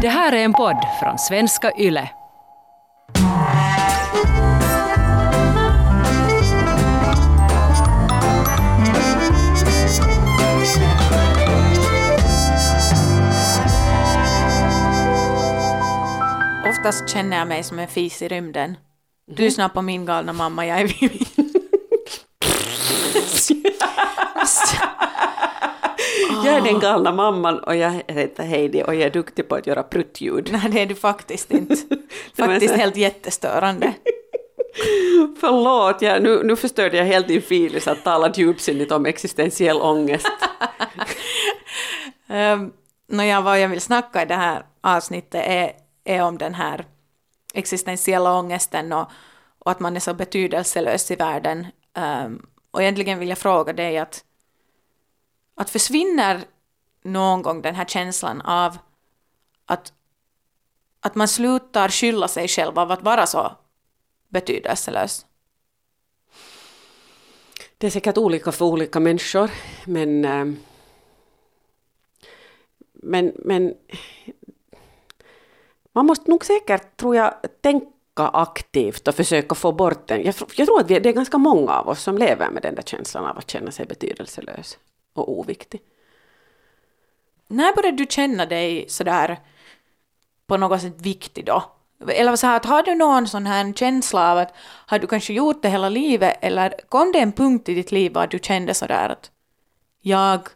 Det här är en podd från svenska YLE. Oftast känner jag mig som en fis i rymden. Du lyssnar på min galna mamma, jag är Vivi. Jag är den galna mamman och jag heter Heidi och jag är duktig på att göra pruttljud. Nej, det är du faktiskt inte. Faktiskt helt jättestörande. Förlåt, jag, nu, nu förstörde jag helt din filis att tala djupsinnigt om existentiell ångest. Um, Nåja, vad jag vill snacka i det här avsnittet är, är om den här existentiella ångesten och, och att man är så betydelselös i världen. Ehm, och egentligen vill jag fråga dig att, att försvinner någon gång den här känslan av att, att man slutar skylla sig själv av att vara så betydelselös? Det är säkert olika för olika människor, men, eh, men, men man måste nog säkert, tror jag, tänka aktivt och försöka få bort den. Jag, jag tror att vi, det är ganska många av oss som lever med den där känslan av att känna sig betydelselös och oviktig. När började du känna dig sådär på något sätt viktig då? Eller så här, att har du någon sån här känsla av att har du kanske gjort det hela livet eller kom det en punkt i ditt liv där du kände sådär att jag,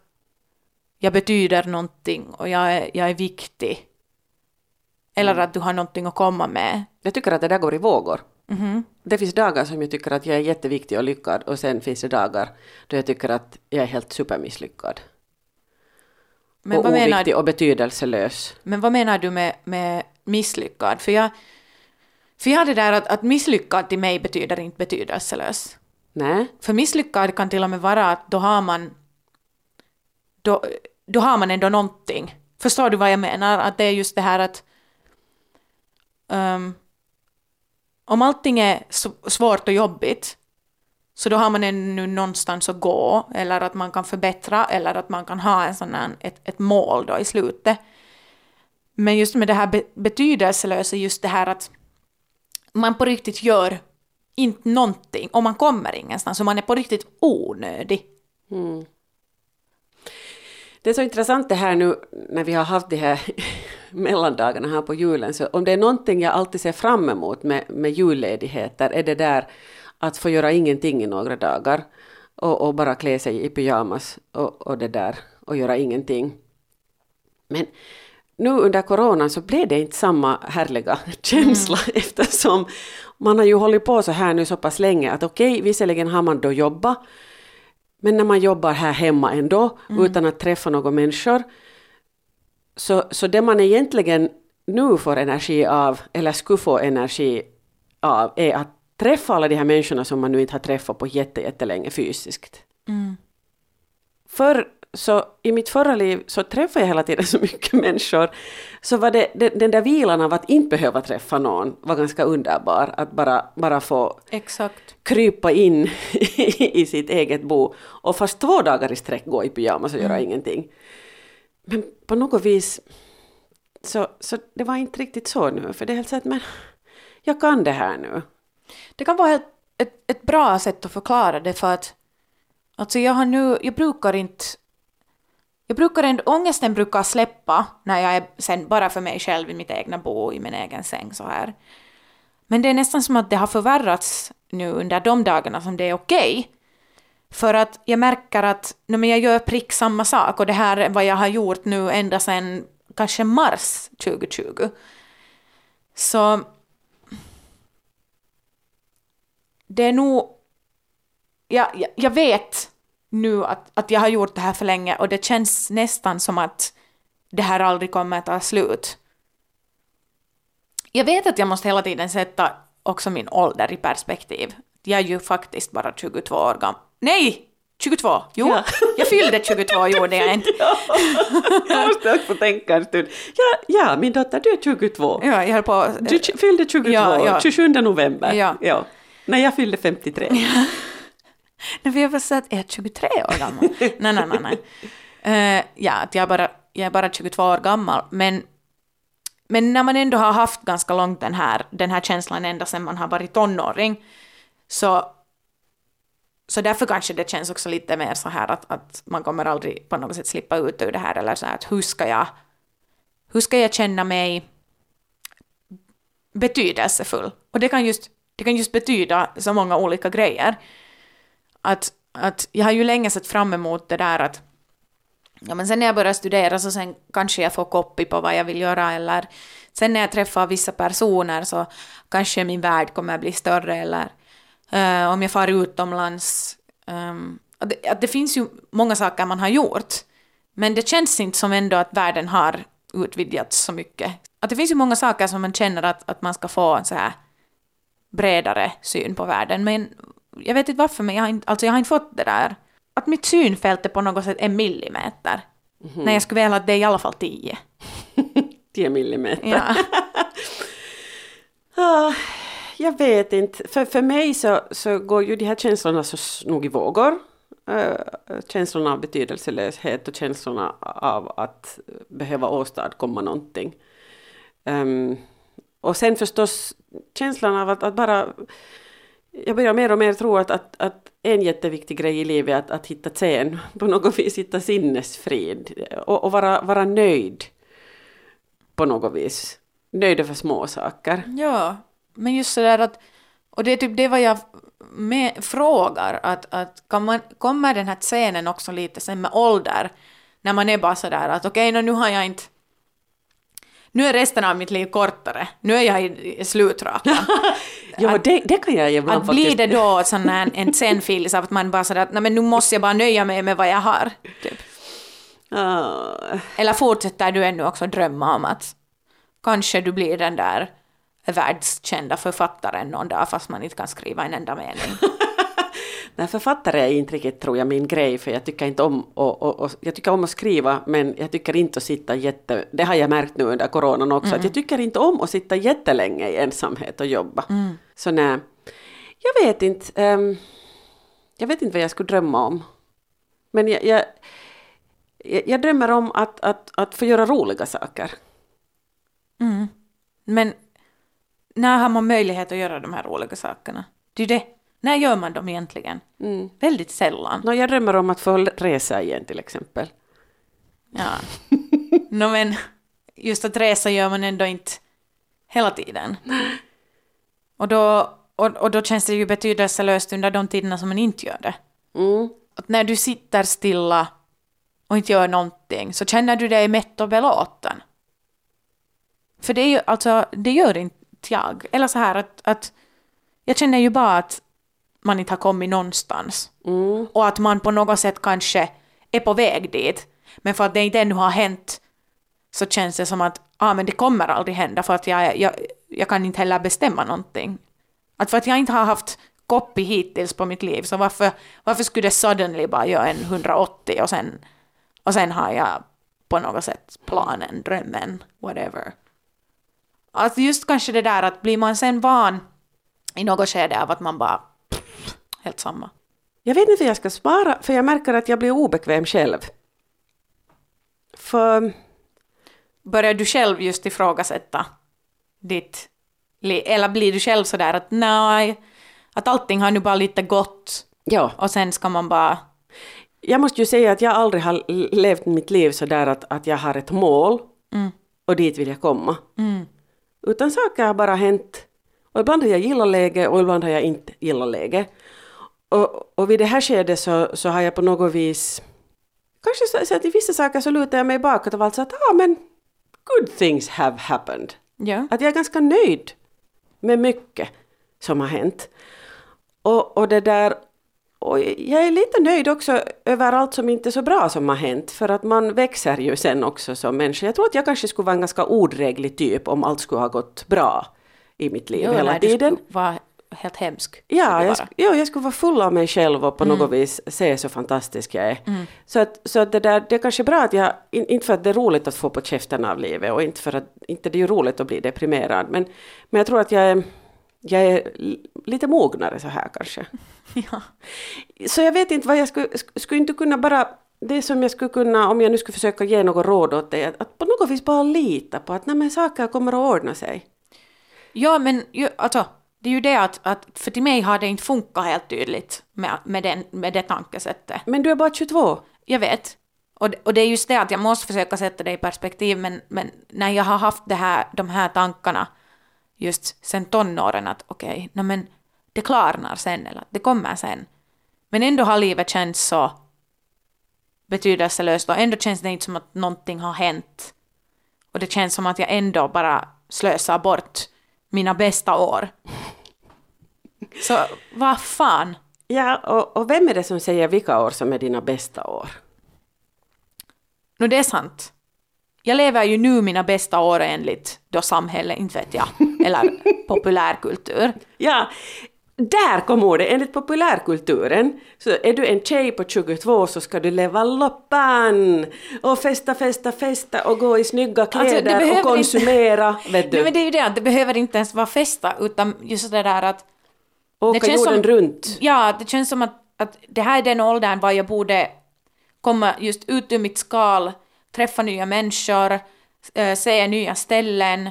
jag betyder någonting och jag är, jag är viktig? Eller att du har någonting att komma med? Jag tycker att det där går i vågor. Det finns dagar som jag tycker att jag är jätteviktig och lyckad och sen finns det dagar då jag tycker att jag är helt supermisslyckad. Men och vad, menar, oviktig och betydelselös. men vad menar du med, med misslyckad? För jag, för jag har det där att, att misslyckad till mig betyder inte betydelselös. Nej, För misslyckad kan till och med vara att då har man då, då har man ändå någonting. Förstår du vad jag menar? Att det är just det här att ehm, om allting är svårt och jobbigt så då har man ännu någonstans att gå eller att man kan förbättra eller att man kan ha en sån här, ett, ett mål då i slutet. Men just med det här be- betydelselösa, just det här att man på riktigt gör inte någonting och man kommer ingenstans och man är på riktigt onödig. Mm. det är så intressant det här nu när vi har haft de här mellandagarna här på julen. Så om det är någonting jag alltid ser fram emot med, med julledigheter är det där att få göra ingenting i några dagar och, och bara klä sig i pyjamas och, och det där och göra ingenting. Men nu under coronan så blev det inte samma härliga känsla eftersom man har ju hållit på så här nu så pass länge att okej, visserligen har man då jobbat men när man jobbar här hemma ändå utan att träffa några människor så, så det man egentligen nu får energi av eller skulle få energi av är att träffa alla de här människorna som man nu inte har träffat på jätte, jättelänge fysiskt. För så i mitt förra liv så träffade jag hela tiden så mycket människor. Så var det, den, den där vilan av att inte behöva träffa någon var ganska underbar. Att bara, bara få Exakt. krypa in i sitt eget bo och fast två dagar i sträck gå i pyjamas och göra ingenting. Men på något vis så, så det var inte riktigt så nu, för det är helt så att men jag kan det här nu. Det kan vara ett, ett, ett bra sätt att förklara det för att alltså jag har nu, jag brukar inte jag brukar ändå, ångesten brukar släppa när jag är sen bara för mig själv i mitt egna bo, i min egen säng så här. Men det är nästan som att det har förvärrats nu under de dagarna som det är okej. För att jag märker att nej, men jag gör prick samma sak och det här är vad jag har gjort nu ända sedan kanske mars 2020. Så det är nog... Jag, jag, jag vet nu att, att jag har gjort det här för länge och det känns nästan som att det här aldrig kommer att ta slut. Jag vet att jag måste hela tiden sätta också min ålder i perspektiv. Jag är ju faktiskt bara 22 år gammal. Nej! 22! Jo, Ja. jag fyllde 22 gjorde jag inte. jag måste också tänka en stund. Ja, ja, min dotter, du är 22. Ja, jag höll på... Du tj- fyllde 22, Ja, ja. 27 november. Ja. När jag fyllde 53. Nej, för jag var så att jag är 23 år gammal. nej, nej, nej. nej. Eh, ja, att jag, bara, jag är bara 22 år gammal, men men när man ändå har haft ganska långt den här, den här känslan ända sedan man har varit tonåring, så, så därför kanske det känns också lite mer så här att, att man kommer aldrig på något sätt slippa ut ur det här, eller så här att hur ska jag, hur ska jag känna mig betydelsefull? Och det kan just, det kan just betyda så många olika grejer. Att, att jag har ju länge sett fram emot det där att ja, men sen när jag börjar studera så sen kanske jag får copy på vad jag vill göra eller sen när jag träffar vissa personer så kanske min värld kommer att bli större eller uh, om jag far utomlands. Um, att det, att det finns ju många saker man har gjort men det känns inte som ändå att världen har utvidgats så mycket. Att det finns ju många saker som man känner att, att man ska få en så här bredare syn på världen men jag vet inte varför men jag har inte, alltså jag har inte fått det där att mitt synfält är på något sätt en millimeter. Mm -hmm. När jag skulle vilja att det är i alla fall tio. tio millimeter. Ja. ah, jag vet inte. För, för mig så, så går ju de här känslorna så nog i vågor. Uh, känslorna av betydelselöshet och känslorna av att behöva åstadkomma någonting. Um, och sen förstås känslan av att, att bara jag börjar mer och mer tro att, att, att en jätteviktig grej i livet är att, att hitta zen, på något vis hitta sinnesfrid och, och vara, vara nöjd på något vis. Nöjd över små saker. Ja, men just sådär att, och det är typ det vad jag med, frågar, att, att kan man, kommer den här scenen också lite sen med ålder, när man är bara sådär att okej, okay, nu har jag inte nu är resten av mitt liv kortare, nu är jag i slutrakan. ja, det, det kan jag ibland Att blir det då sån här, en senfilis av att man bara sådär att nej men nu måste jag bara nöja mig med vad jag har. Typ. Uh. Eller fortsätter du ännu också drömma om att kanske du blir den där världskända författaren någon dag fast man inte kan skriva en enda mening. Nej, författare är inte riktigt, tror jag, min grej, för jag tycker inte om och, och, och, jag tycker om att skriva, men jag tycker inte att sitta jätte... Det har jag märkt nu under coronan också, mm. att jag tycker inte om att sitta jättelänge i ensamhet och jobba. Mm. Så nej, jag vet inte. Um, jag vet inte vad jag skulle drömma om. Men jag, jag, jag drömmer om att, att, att få göra roliga saker. Mm. Men när har man möjlighet att göra de här roliga sakerna? Det är det. När gör man dem egentligen? Mm. Väldigt sällan. No, jag drömmer om att få resa igen till exempel. Ja. no, men just att resa gör man ändå inte hela tiden. Och då, och, och då känns det ju betydelselöst under de tiderna som man inte gör det. Mm. Att när du sitter stilla och inte gör någonting så känner du dig mätt och belåten. För det är ju, alltså, det gör inte jag. Eller så här att, att jag känner ju bara att man inte har kommit någonstans. Mm. Och att man på något sätt kanske är på väg dit. Men för att det inte ännu har hänt så känns det som att ah, men det kommer aldrig hända för att jag, jag, jag kan inte heller bestämma någonting. Att för att jag inte har haft copy hittills på mitt liv så varför, varför skulle det suddenly bara göra en 180 och sen, och sen har jag på något sätt planen, drömmen, whatever. Att just kanske det där att blir man sen van i något skede av att man bara helt samma. Jag vet inte hur jag ska spara, för jag märker att jag blir obekväm själv. För... Börjar du själv just ifrågasätta ditt? Eller blir du själv sådär att nej, att allting har nu bara lite gått ja. och sen ska man bara... Jag måste ju säga att jag aldrig har levt mitt liv sådär att, att jag har ett mål mm. och dit vill jag komma. Mm. Utan saker har bara hänt. Och ibland har jag gillat läge och ibland har jag inte gillat läge. Och, och vid det här skedet så, så har jag på något vis Kanske så, så att i vissa saker så lutar jag mig bakåt och alltså att ah, men good things have happened. Ja. Att jag är ganska nöjd med mycket som har hänt. Och, och det där och jag är lite nöjd också över allt som inte är så bra som har hänt, för att man växer ju sen också som människa. Jag tror att jag kanske skulle vara en ganska odräglig typ om allt skulle ha gått bra i mitt liv jo, hela tiden. Du vara helt hemsk. Ja, jag, ja, jag skulle vara full av mig själv och på mm. något vis se så fantastisk jag är. Mm. Så, att, så att det, där, det är kanske bra att jag, inte för att det är roligt att få på käften av livet och inte för att, inte det är ju roligt att bli deprimerad, men, men jag tror att jag är, jag är lite mognare så här kanske. Ja. Så jag vet inte vad jag skulle, skulle inte kunna bara det som jag skulle kunna, om jag nu skulle försöka ge något råd åt dig, att, på något vis bara lita på att nej, saker kommer att ordna sig. Ja, men alltså, det är ju det att, att, för till mig har det inte funkat helt tydligt med, med, den, med det tankesättet. Men du är bara 22. Jag vet. Och, och det är just det att jag måste försöka sätta det i perspektiv, men, men när jag har haft det här, de här tankarna just sen tonåren att okej, okay, men det klarnar sen, eller det kommer sen. Men ändå har livet känts så betydelselöst och ändå känns det inte som att någonting har hänt. Och det känns som att jag ändå bara slösar bort mina bästa år. Så vad fan? Ja, och, och vem är det som säger vilka år som är dina bästa år? No, det är sant. Jag lever ju nu mina bästa år enligt då samhälle, inte vet jag, eller populärkultur. Ja, där kom ordet! Enligt populärkulturen så är du en tjej på 22 så ska du leva loppan och festa, festa, festa och gå i snygga Alltså, kläder och konsumera. Vet du? Nej, men det är ju det att det behöver inte ens vara festa, utan just det där att... Åka jorden som, runt. Ja, det känns som att, att det här är den åldern var jag borde komma just ut ur mitt skal, träffa nya människor, eh, se nya ställen,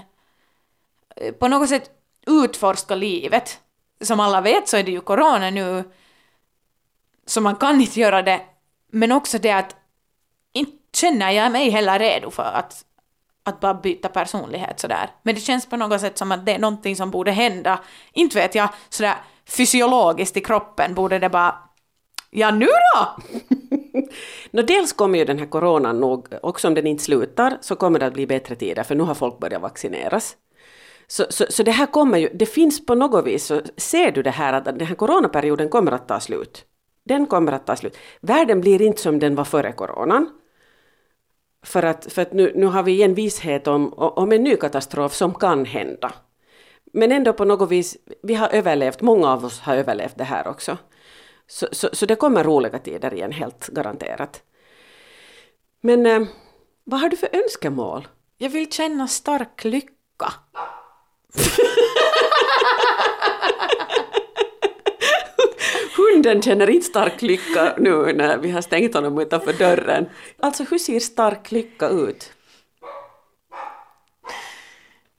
eh, på något sätt utforska livet. Som alla vet så är det ju corona nu, så man kan inte göra det. Men också det att inte känner jag mig heller redo för att, att bara byta personlighet sådär. Men det känns på något sätt som att det är någonting som borde hända. Inte vet jag, sådär fysiologiskt i kroppen borde det bara Ja, nu då? Nå, dels kommer ju den här coronan nog, också om den inte slutar, så kommer det att bli bättre tider, för nu har folk börjat vaccineras. Så, så, så det här kommer ju, det finns på något vis, så ser du det här att den här coronaperioden kommer att ta slut. Den kommer att ta slut. Världen blir inte som den var före coronan. För att, för att nu, nu har vi en visshet om, om en ny katastrof som kan hända. Men ändå på något vis, vi har överlevt, många av oss har överlevt det här också. Så, så, så det kommer roliga tider igen, helt garanterat. Men eh, vad har du för önskemål? Jag vill känna stark lycka. Hunden känner inte stark lycka nu när vi har stängt honom utanför dörren. Alltså hur ser stark lycka ut?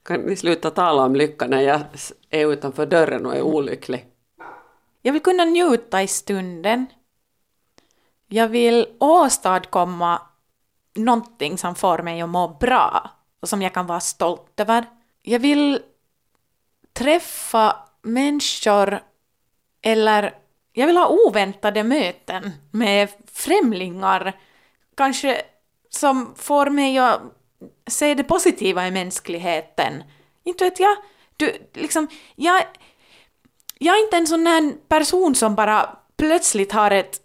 Kan vi sluta tala om lycka när jag är utanför dörren och är olycklig? Jag vill kunna njuta i stunden. Jag vill åstadkomma någonting som får mig att må bra och som jag kan vara stolt över. Jag vill träffa människor eller jag vill ha oväntade möten med främlingar, kanske som får mig att se det positiva i mänskligheten. Inte vet jag, du, liksom, jag, jag är inte en sån här person som bara plötsligt har ett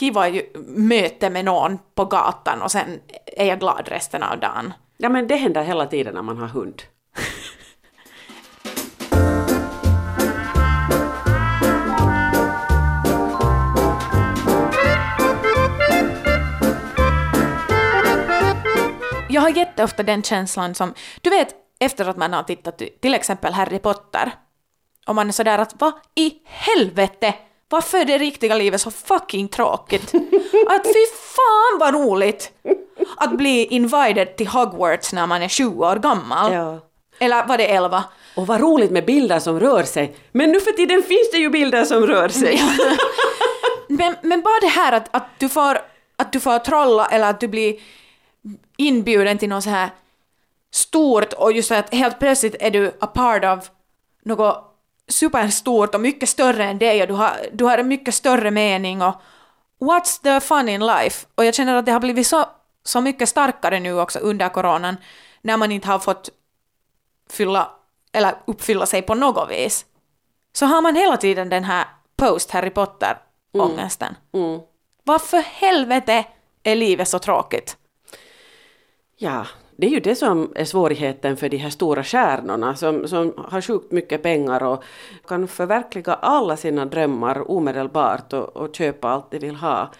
kiva möte med någon på gatan och sen är jag glad resten av dagen. Ja men det händer hela tiden när man har hund. Jag har jätteofta den känslan som, du vet, efter att man har tittat till exempel Harry Potter, och man är sådär att vad i helvete, varför är det riktiga livet så fucking tråkigt? Att fy fan vad roligt att bli invited till Hogwarts när man är 20 år gammal. Ja. Eller var det 11? Och vad roligt med bilder som rör sig. Men nu för tiden finns det ju bilder som rör sig. men, men bara det här att, att, du får, att du får trolla eller att du blir inbjuden till något så här stort och just att helt plötsligt är du a part of något superstort och mycket större än dig och du har, du har en mycket större mening och what's the fun in life? Och jag känner att det har blivit så, så mycket starkare nu också under coronan när man inte har fått fylla eller uppfylla sig på något vis. Så har man hela tiden den här post Harry Potter-ångesten. Mm. Mm. Varför helvete är livet så tråkigt? Ja, det är ju det som är svårigheten för de här stora stjärnorna som, som har sjukt mycket pengar och kan förverkliga alla sina drömmar omedelbart och, och köpa allt de vill ha.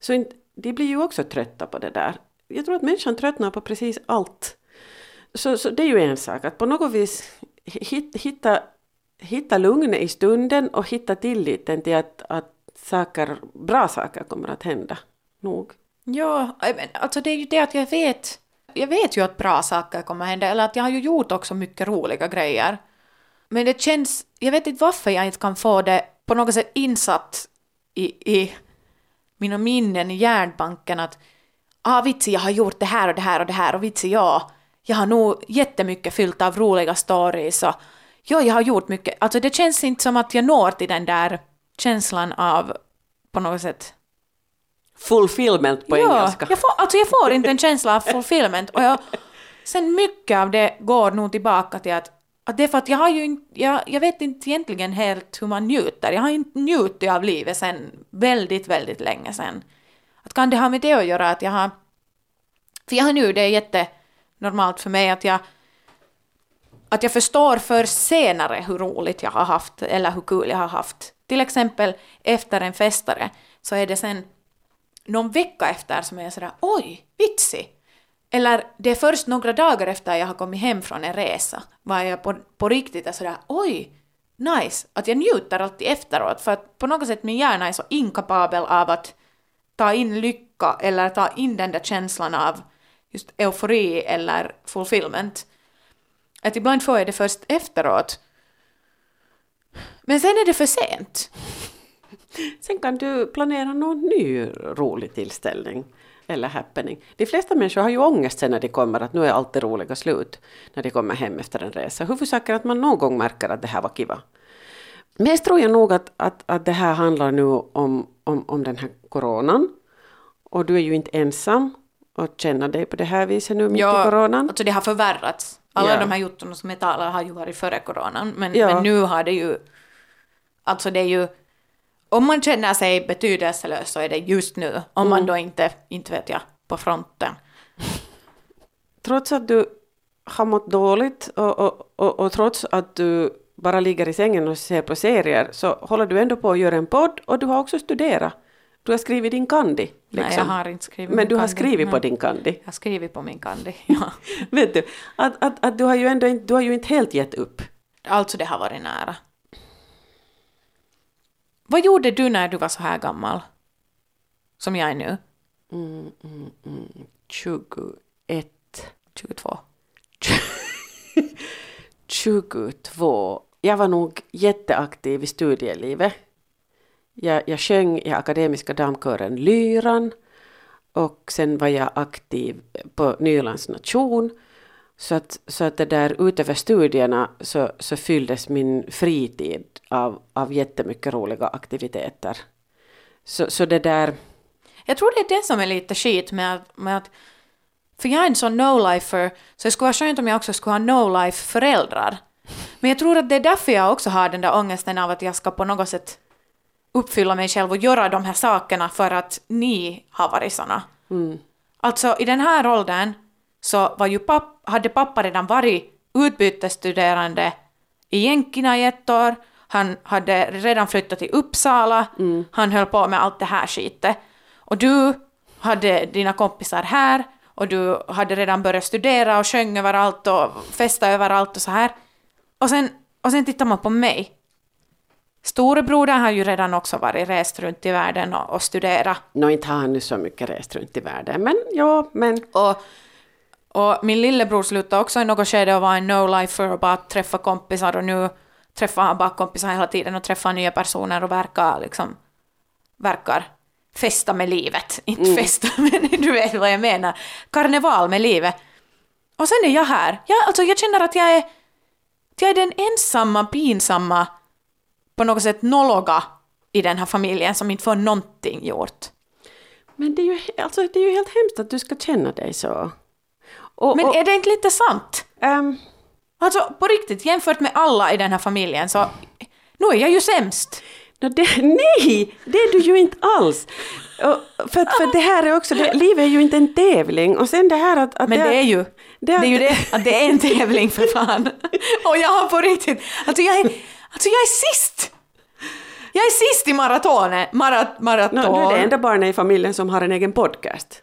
Så inte, de blir ju också trötta på det där. Jag tror att människan tröttnar på precis allt. Så, så det är ju en sak, att på något vis hitta, hitta, hitta lugnet i stunden och hitta tilliten till att, att saker, bra saker kommer att hända. Nog. Ja, alltså det är ju det att jag vet, jag vet ju att bra saker kommer hända, eller att jag har ju gjort också mycket roliga grejer. Men det känns, jag vet inte varför jag inte kan få det på något sätt insatt i, i mina minnen i hjärnbanken att ah vitsi jag har gjort det här och det här och det här och vitsi ja, jag har nog jättemycket fyllt av roliga stories och ja, jag har gjort mycket. Alltså det känns inte som att jag når till den där känslan av på något sätt Fulfillment på ja, engelska. Jag får, alltså jag får inte en känsla av fulfillment. Och jag, sen mycket av det går nog tillbaka till att, att det är för att jag har ju inte, jag, jag vet inte egentligen helt hur man njuter. Jag har inte njutit av livet sen väldigt, väldigt länge sen. Att kan det ha med det att göra att jag har, för jag har nu, det är jättenormalt för mig att jag att jag förstår för senare hur roligt jag har haft eller hur kul jag har haft. Till exempel efter en festare så är det sen någon vecka efter som jag är sådär oj, vitsig. Eller det är först några dagar efter jag har kommit hem från en resa var jag på, på riktigt är sådär oj, nice! Att jag njuter alltid efteråt för att på något sätt min hjärna är så inkapabel av att ta in lycka eller ta in den där känslan av just eufori eller fulfillment. Att ibland får jag det först efteråt. Men sen är det för sent. Sen kan du planera någon ny rolig tillställning eller happening. De flesta människor har ju ångest sen när de kommer att nu är allt det roliga slut när de kommer hem efter en resa. Huvudsaken är att man någon gång märker att det här var kiva. Mest tror jag nog att, att, att det här handlar nu om, om, om den här coronan. Och du är ju inte ensam att känna dig på det här viset nu mitt i coronan. alltså det har förvärrats. Alla Ja. de här juttorna som jag talar har ju varit före coronan, men, Ja. men nu har det ju... Alltså det är ju... Om man känner sig betydelselös så är det just nu, om Mm. man då inte, inte vet jag, på fronten. Trots att du har mått dåligt och, och, och, och trots att du bara ligger i sängen och ser på serier så håller du ändå på att göra en podd och du har också studerat. Du har skrivit din kandi. Liksom. Nej, jag har inte skrivit Men du har skrivit på din kandi. Jag har skrivit på min kandi, ja. Vet du, att, att, att du har ju ändå inte, du har ju inte helt gett upp. Alltså det har varit nära. Vad gjorde du när du var så här gammal? Som jag är nu? Mm, mm, mm. 21. 22. 22. Jag var nog jätteaktiv i studielivet. Jag, jag sjöng i Akademiska damkören Lyran och sen var jag aktiv på Nylands nation. Så att, så att det där utöver studierna så, så fylldes min fritid av, av jättemycket roliga aktiviteter. Så, så det där, Jag tror det är det som är lite skit med att, med att för jag är en sån no-lifer, så det skulle vara skönt om jag också skulle ha no-life-föräldrar. Men jag tror att det är därför jag också har den där ångesten av att jag ska på något sätt uppfylla mig själv och göra de här sakerna för att ni har varit såna. Alltså i den här åldern så var ju papp, hade pappa redan varit utbytesstuderande i Jänkerna i ett år. Han hade redan flyttat till Uppsala. Han höll på med allt det här skitet. Och du hade dina kompisar här och du hade redan börjat studera och sjöng överallt och festa överallt och så här. Och sen, och sen tittar man på mig. Storebrodern har ju redan också varit rest runt i världen och, och studerat. nå inte har han nu så mycket rest runt i världen, men ja, men Och, och min lillebror slutade också i något skede att vara en no-lifer och bara träffa kompisar och nu träffar han bara kompisar hela tiden och träffar nya personer och verkar liksom, verkar festa med livet. Inte festa, men du vet vad jag menar. Karneval med livet. Och sen är jag här. Jag, alltså jag känner att jag är, att jag är den ensamma, pinsamma, på något sätt nolloga i den här familjen som inte får någonting gjort. Men det är, ju, alltså, det är ju helt hemskt att du ska känna dig så. Och, Men och, är det inte lite sant? ehm, Alltså på riktigt, jämfört med alla i den här familjen så nu är jag ju sämst. nå det, nej, det är du ju inte alls. Och, för, för det här är också, det, livet är ju inte en tävling. Och sen det här att... att Men det är ju det är ju det att det är en tävling för fan. Och jag har på riktigt, alltså jag är, alltså jag är sist. Jag är sist i maratonen. Marat, maraton. Nå, du är det enda barnet i familjen som har en egen podcast.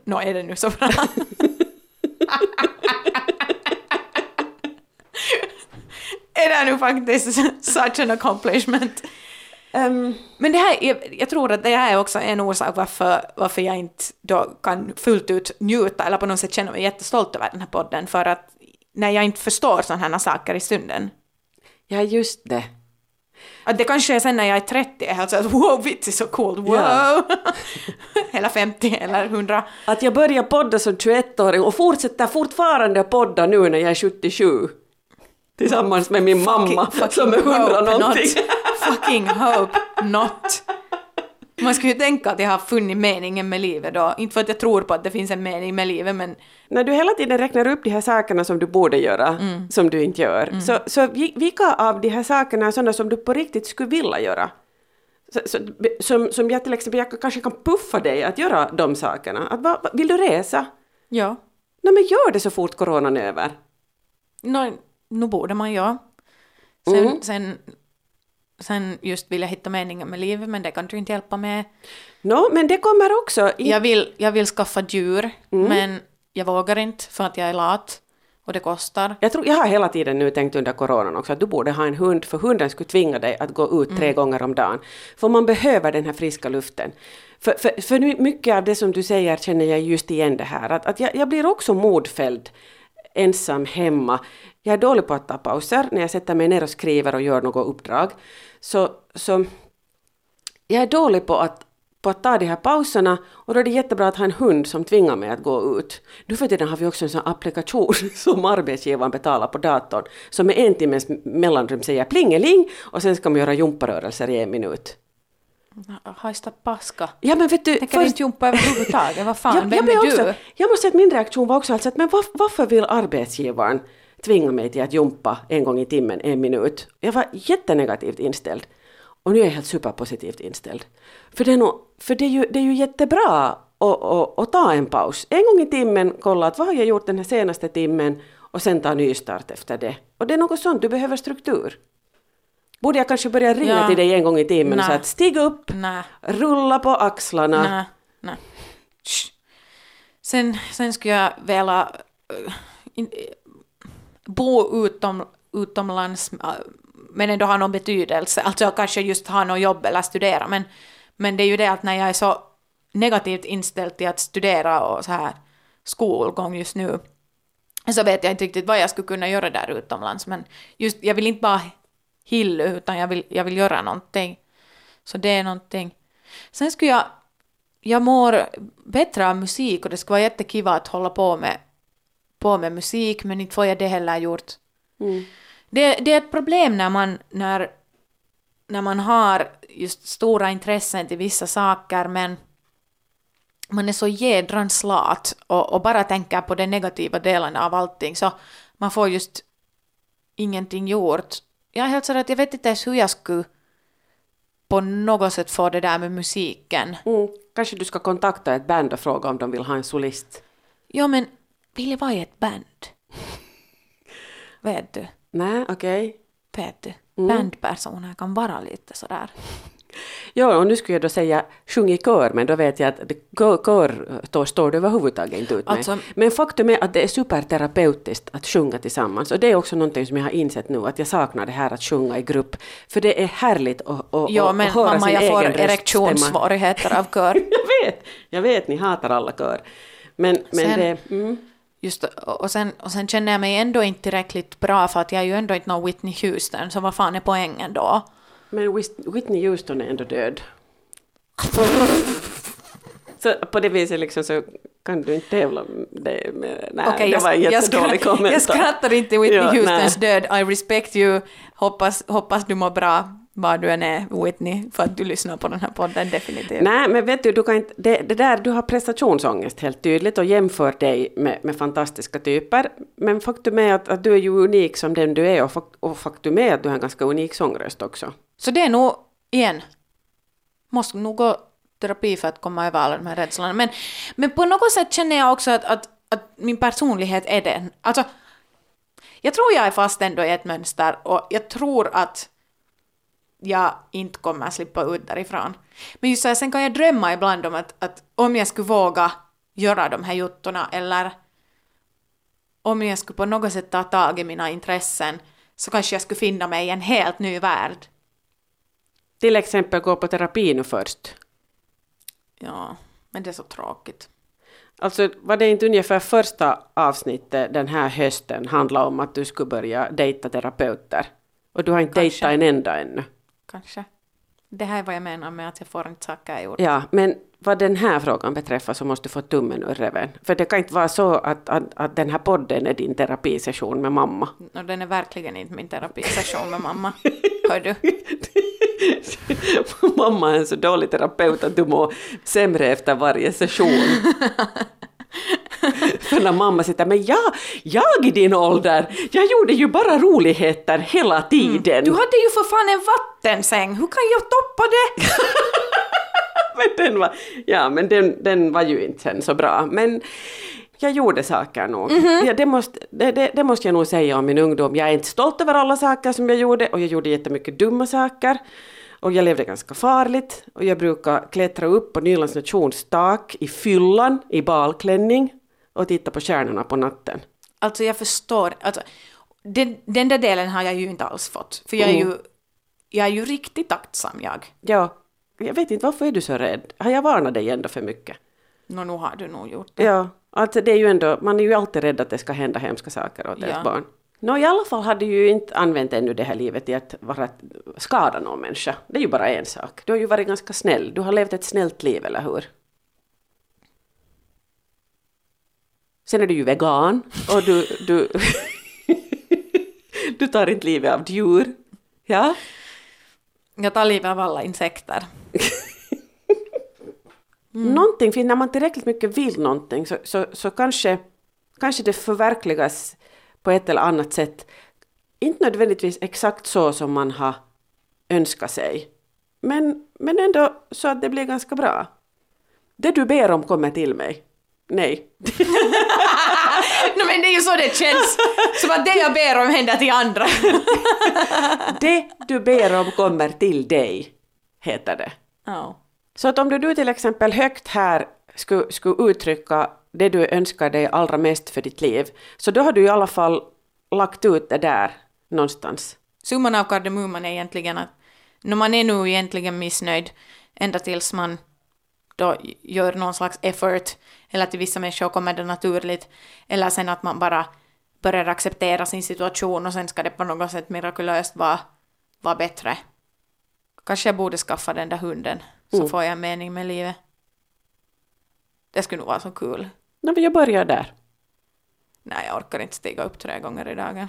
Nå är det nu så bra. är det nu faktiskt such an accomplishment. Ehm, Men det här, jag, jag tror att det här är också en orsak varför, varför jag inte då kan fullt ut njuta eller på något sätt känna mig jättestolt över den här podden, för att när jag inte förstår sådana här saker i stunden. ja, just det. Att det kanske är sen när jag är 30, jag är helt så att wow, vits är så coolt, wow! Ja. eller 50 eller 100. Att jag börjar podda som 21-åring och fortsätter fortfarande podda nu när jag är 77. Tillsammans med min mamma som är 100 hope någonting. Not. Fucking hope not. Man skulle ju tänka att jag har funnit meningen med livet då. Inte för att jag tror på att det finns en mening med livet, men När du hela tiden räknar upp de här sakerna som du borde göra, Mm. som du inte gör, så, så vi- vilka av de här sakerna är sådana som du på riktigt skulle vilja göra? Så, så, som, som jag till exempel, jag kanske kan puffa dig att göra de sakerna. Att, va, vill du resa? ja. Nej men gör det så fort coronan är över. No, nu borde man ja. Sen, Mm. sen, sen just vill jag hitta meningen med livet, men det kan du inte hjälpa med. Nå, men det kommer också... I, Jag vill, jag vill skaffa djur, Mm. men jag vågar inte för att jag är lat och det kostar. Jag, tror, jag har hela tiden nu tänkt under coronan också att du borde ha en hund, för hunden skulle tvinga dig att gå ut tre gånger om dagen. För man behöver den här friska luften. För, för, för mycket av det som du säger känner jag just igen det här, att, att jag, jag blir också modfälld ensam hemma. Jag är dålig på att ta pauser när jag sätter mig ner och skriver och gör något uppdrag. Så, så jag är dålig på att, på att ta de här pauserna och då är det jättebra att ha en hund som tvingar mig att gå ut. Nu för tiden har vi också en sån applikation som arbetsgivaren betalar på datorn som med en timmes mellanrum säger plingeling och sen ska man göra jumparörelser i en minut. Hajsta paska. Ja men vet du, Tänker inte jumpa överhuvudtaget. Vad fan, jag, vem jag, är blev du? också, jag måste säga att min reaktion var också alltså att men varf, varför vill arbetsgivaren tvinga mig till att jumpa en gång i timmen, en minut? Jag var jättenegativt inställd. Och nu är jag helt superpositivt inställd. För det är, nog, för det är, ju, det är ju jättebra att, att, att ta en paus. En gång i timmen kolla att vad har jag gjort den här senaste timmen och sen ta nystart efter det. Och det är något sånt, du behöver struktur. Borde jag kanske börja ringa Ja. till dig en gång i timmen och säga att stig upp, Nej. rulla på axlarna. Nej. Shh. Sen, sen skulle jag vilja äh, in, bo utom, utomlands äh, men ändå ha någon betydelse. Alltså kanske just ha något jobb eller studera. Men, men det är ju det att när jag är så negativt inställd till att studera och så här skolgång just nu så vet jag inte riktigt vad jag skulle kunna göra där utomlands. Men just, jag vill inte bara hillu utan jag vill, jag vill göra någonting. Så det är någonting. Sen skulle jag, jag mår bättre av musik och det skulle vara jättekiva att hålla på med, på med musik men inte får jag det heller gjort. Mm. Det, det är ett problem när man, när, när man har just stora intressen till vissa saker men man är så jädrans lat och, och bara tänker på de negativa delarna av allting så man får just ingenting gjort. Jag är helt så att jag vet inte ens hur jag skulle på något sätt få det där med musiken. Mm. Kanske du ska kontakta ett band och fråga om de vill ha en solist. Ja men, vill jag vara i ett band? Vet du? Nej, okej. Vet du? Mm. Bandpersoner kan vara lite sådär. Ja, och nu skulle jag då säga sjung i kör, men då vet jag att kör, kör då står det överhuvudtaget inte ut med. Alltså- men faktum är att det är superterapeutiskt att sjunga tillsammans. Och det är också någonting som jag har insett nu, att jag saknar det här att sjunga i grupp. För det är härligt att, att, Ja att men höra mamma sin jag får egen röststämma. erektionssvårigheter av kör. Jag vet, jag vet, ni hatar alla kör. Men, men Sen- det... Mm. Just, och, och, sen, och sen känner jag mig ändå inte tillräckligt bra för att jag är ju ändå inte någon Whitney Houston, så vad fan är poängen då? Men Whitney Houston är ändå död. Så på det viset liksom så kan du inte tävla det. Med, nej, Okej, det var en jättedålig kommentar. jag skrattar inte Whitney Ja, Houstons nej. död. I respect you. Hoppas, hoppas du mår bra var du än är Whitney, för att du lyssnar på den här podden definitivt. Nej, men vet du, du kan inte, det, det där, du har prestationsångest helt tydligt och jämför dig med, med fantastiska typer. Men faktum är att, att du är ju unik som den du är och faktum är att du har en ganska unik sångröst också. Så det är nog, igen, måste nog gå terapi för att komma över alla de här rädslorna. Men, men på något sätt känner jag också att, att, att min personlighet är den. Alltså, jag tror jag är fast ändå i ett mönster och jag tror att jag inte kommer slippa ut därifrån. Men just så här, sen kan jag drömma ibland om att, att om jag skulle våga göra de här juttorna eller om jag skulle på något sätt ta tag i mina intressen så kanske jag skulle finna mig i en helt ny värld. Till exempel gå på terapi nu först. Ja, men det är så tråkigt. Alltså var det inte ungefär första avsnittet den här hösten handlade om att du skulle börja dejta terapeuter? Och du har inte Kanske. dejtat en enda ännu. Kanske. Det här är vad jag menar med att jag får inte saker gjort. Ja, men vad den här frågan beträffar så måste du få tummen ur reven. För det kan inte vara så att, att, att den här podden är din terapisession med mamma. Och den är verkligen inte min terapisession med mamma. Hör du? mamma är en så dålig terapeut att du mår sämre efter varje session. För när mamma sitter men jag, jag i din ålder, jag gjorde ju bara roligheter hela tiden. Du hade ju för fan en vattensäng, hur kan jag toppa det? men den var, ja, men den, den var ju inte sen så bra. Men jag gjorde saker nog. Ja, det, måste, det, det, det måste jag nog säga om min ungdom. Jag är inte stolt över alla saker som jag gjorde och jag gjorde jättemycket dumma saker. Och jag levde ganska farligt och jag brukar klättra upp på Nylands nations tak i fyllan i balklänning och titta på stjärnorna på natten. Alltså jag förstår, alltså, den, den där delen har jag ju inte alls fått. För jag är Mm. ju, jag är ju riktigt aktsam jag. Ja, jag vet inte varför är du så rädd? Har jag varnat dig ändå för mycket? Nå, nu har du nog gjort det. Ja, alltså det är ju ändå, man är ju alltid rädd att det ska hända hemska saker åt Ja. ens barn. Nå, i alla fall hade du ju inte använt ännu det här livet till att vara, skada någon människa. Det är ju bara en sak. Du har ju varit ganska snäll. Du har levt ett snällt liv, eller hur? Sen är du ju vegan och du, du, du tar inte livet av djur. Ja? Jag tar livet av alla insekter. Mm. Någonting, för när man tillräckligt mycket vill någonting så, så, så kanske, kanske det förverkligas på ett eller annat sätt. Inte nödvändigtvis exakt så som man har önskat sig. Men, men ändå så att det blir ganska bra. Det du ber om kommer till mig. Nej. no, men det är ju så det känns. Som att det jag ber om händer till andra. Det du ber om kommer till dig, heter det. Ja. Så att om du, du till exempel högt här skulle, skulle uttrycka det du önskar dig allra mest för ditt liv, så då har du i alla fall lagt ut det där någonstans. Summan av kardemumman är egentligen att när man är nu egentligen missnöjd ända tills man då gör någon slags effort, eller till vissa människor kommer det naturligt, eller sen att man bara börjar acceptera sin situation och sen ska det på något sätt mirakulöst vara, vara bättre. Kanske jag borde skaffa den där hunden, så Mm. får jag en mening med livet. Det skulle nog vara så kul. Nå, men jag börjar där. Nej, jag orkar inte stiga upp tre gånger i dagen.